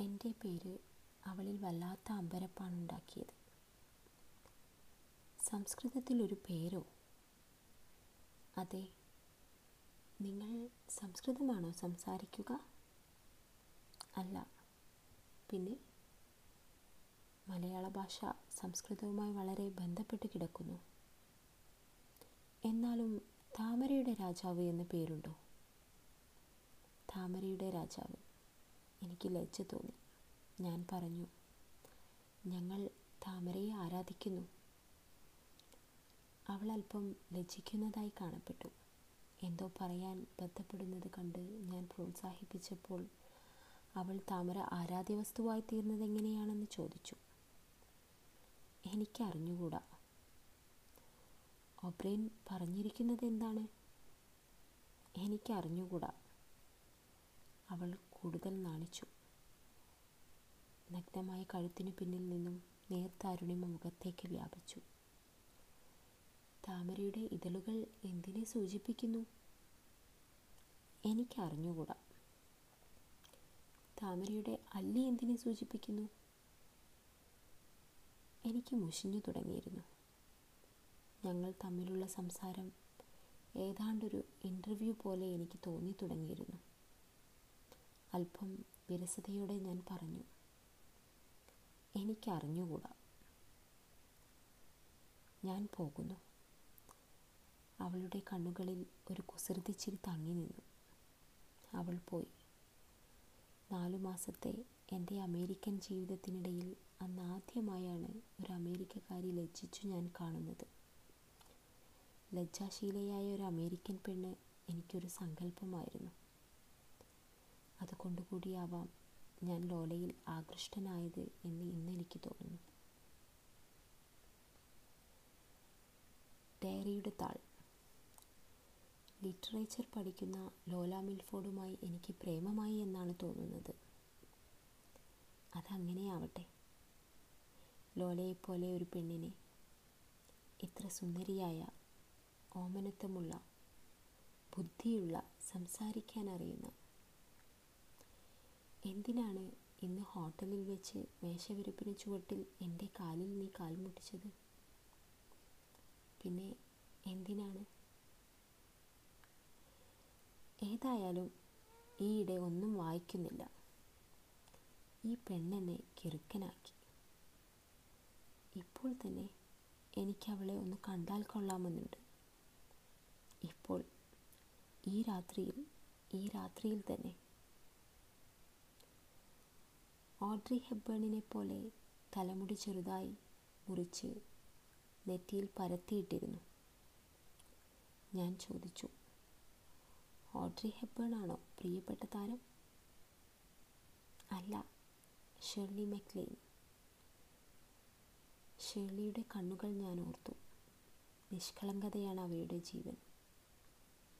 എന്റെ പേര് അവളിൽ വല്ലാത്ത അമ്പരപ്പാണ് ഉണ്ടാക്കിയത്. സംസ്കൃതത്തിൽ ഒരു പേരോ? അതെ. നിങ്ങൾ സംസ്കൃതമാണോ സംസാരിക്കുക? അല്ല. പിന്നെ? മലയാള ഭാഷ സംസ്കൃതവുമായി വളരെ ബന്ധപ്പെട്ട് കിടക്കുന്നു. എന്നാലും താമരയുടെ രാജാവ് എന്ന പേരുണ്ടോ? താമരയുടെ രാജാവ്. എനിക്ക് ലജ്ജ തോന്നി. ഞാൻ പറഞ്ഞു ഞങ്ങൾ താമരയെ ആരാധിക്കുന്നു. അവൾ അല്പം ലജ്ജിക്കുന്നതായി കാണപ്പെട്ടു. എന്തോ പറയാൻ ബന്ധപ്പെടുന്നത് കണ്ട് ഞാൻ പ്രോത്സാഹിപ്പിച്ചപ്പോൾ അവൾ താമര ആരാധ്യ വസ്തുവായി തീർന്നത് എങ്ങനെയാണെന്ന് ചോദിച്ചു. എനിക്കറിഞ്ഞുകൂടാ. ഒബ്രെയിൻ പറഞ്ഞിരിക്കുന്നത് എന്താണ്? എനിക്കറിഞ്ഞുകൂടാ. അവൾ കൂടുതൽ നാണിച്ചു. നഗ്നമായ കഴുത്തിനു പിന്നിൽ നിന്നും നേർത്താരുണിമ മുഖത്തേക്ക് വ്യാപിച്ചു. താമരയുടെ ഇതളുകൾ എന്തിനെ സൂചിപ്പിക്കുന്നു? എനിക്കറിഞ്ഞുകൂടാ. താമരയുടെ അല്ലി എന്തിനെ സൂചിപ്പിക്കുന്നു? എനിക്ക് മുഷിഞ്ഞു തുടങ്ങിയിരുന്നു. ഞങ്ങൾ തമ്മിലുള്ള സംസാരം ഏതാണ്ടൊരു ഇന്റർവ്യൂ പോലെ എനിക്ക് തോന്നി തുടങ്ങിയിരുന്നു. അല്പം വിരസതയോടെ ഞാൻ പറഞ്ഞു എനിക്കറിഞ്ഞുകൂടാ. ഞാൻ പോകുന്നു. അവളുടെ കണ്ണുകളിൽ ഒരു കുസൃതിച്ചിരി തങ്ങി നിന്നു. അവൾ പോയി. നാലു മാസത്തെ എന്റെ അമേരിക്കൻ ജീവിതത്തിനിടയിൽ അന്ന് ആദ്യമായാണ് ഒരു അമേരിക്കക്കാരി ലജ്ജിച്ചു ഞാൻ കാണുന്നത്. ലജ്ജാശീലയായ ഒരു അമേരിക്കൻ പെണ്ണ് എനിക്കൊരു സങ്കല്പമായിരുന്നു. അതുകൊണ്ടുകൂടിയാവാം ഞാൻ ലോലയിൽ ആകൃഷ്ടനായത് എന്ന് ഇന്ന് എനിക്ക് തോന്നുന്നു. ഡയറിയുടെ താൾ. ലിറ്ററേച്ചർ പഠിക്കുന്ന ലോല മിൽഫോർഡുമായി എനിക്ക് പ്രേമമായി എന്നാണ് തോന്നുന്നത്. അതങ്ങനെയാവട്ടെ. ലോലയെപ്പോലെ ഒരു പെണ്ണിനെ ഇത്ര സുന്ദരിയായ ഓമനത്വമുള്ള ബുദ്ധിയുള്ള സംസാരിക്കാൻ അറിയുന്ന എന്തിനാണ് ഇന്ന് ഹോട്ടലിൽ വെച്ച് മേശവിരിപ്പിന് ചുവട്ടിൽ എന്റെ കാലിൽ നീ കാൽമുട്ടിച്ചത് പിന്നെ എന്തിനാണ്? ഏതായാലും ഈയിടെ ഒന്നും വായിക്കുന്നില്ല. ഈ പെണ്ണെന്നെ കിറുക്കനാക്കി. ഇപ്പോൾ തന്നെ എനിക്ക് അവളെ ഒന്ന് കണ്ടാൽ കൊള്ളാമെന്നുണ്ട്. ഇപ്പോൾ ഈ രാത്രിയിൽ ഈ രാത്രിയിൽ തന്നെ ഓഡ്രി ഹെബേണിനെ പോലെ തലമുടി ചെറുതായി മുറിച്ച് നെറ്റിയിൽ പരത്തിയിട്ടിരുന്നു. ഞാൻ ചോദിച്ചു ഓഡ്രി ഹെബ്ബേൺ ആണോ പ്രിയപ്പെട്ട താരം? അല്ല ഷെർലി മെക്ലെയിൻ ഷെർലിയുടെ കണ്ണുകൾ ഞാൻ ഓർത്തു. നിഷ്കളങ്കതയാണ് അവയുടെ ജീവൻ.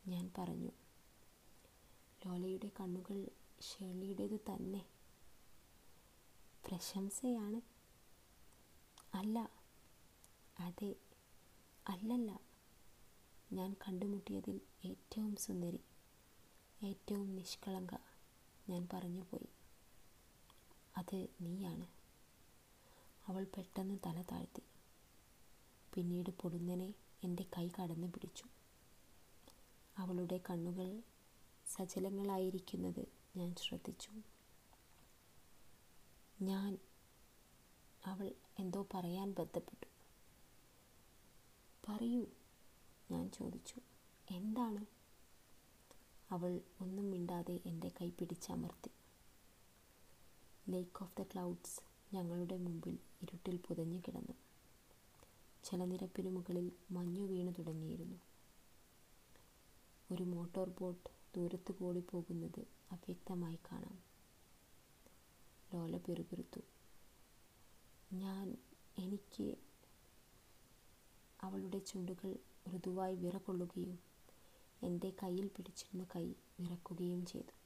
ഞാൻ പറഞ്ഞു ലോലയുടെ കണ്ണുകൾ ഷെർലിയുടേത് തന്നെ. പ്രശംസയാണ്. അല്ല അതെ അല്ലല്ല. ഞാൻ കണ്ടുമുട്ടിയതിൽ ഏറ്റവും സുന്ദരി ഏറ്റവും നിഷ്കളങ്ക ഞാൻ പറഞ്ഞു പോയി അത് നീയാണ്. അവൾ പെട്ടെന്ന് തല താഴ്ത്തി. പിന്നീട് പൊടുന്നനെ എന്റെ കൈ കടന്നു പിടിച്ചു. അവളുടെ കണ്ണുകൾ സജലങ്ങളായിരിക്കുന്നത് ഞാൻ ശ്രദ്ധിച്ചു. ഞാൻ അവൾ എന്തോ പറയാൻ ബന്ധപ്പെട്ടു. പറയൂ ഞാൻ ചോദിച്ചു. എന്താണ്? അവൾ ഒന്നും മിണ്ടാതെ എന്റെ കൈ പിടിച്ചമർത്തി. ലേക്ക് ഓഫ് ദ ക്ലൗഡ്സ് ഞങ്ങളുടെ മുമ്പിൽ ഇരുട്ടിൽ പുതഞ്ഞു കിടന്നു. ജലനിരപ്പിനു മുകളിൽ മഞ്ഞു വീണു തുടങ്ങിയിരുന്നു. ഒരു മോട്ടോർ ബോട്ട് ദൂരത്ത് കൂടി പോകുന്നത് അവ്യക്തമായി കാണാം. ലോല പിറുപിറുത്തു. ഞാൻ എനിക്ക് അവളുടെ ചുണ്ടുകൾ മൃദുവായി വിറകൊള്ളുകയും എന്റെ കയ്യിൽ പിടിച്ചിരുന്ന കൈ വിറക്കുകയും ചെയ്തു.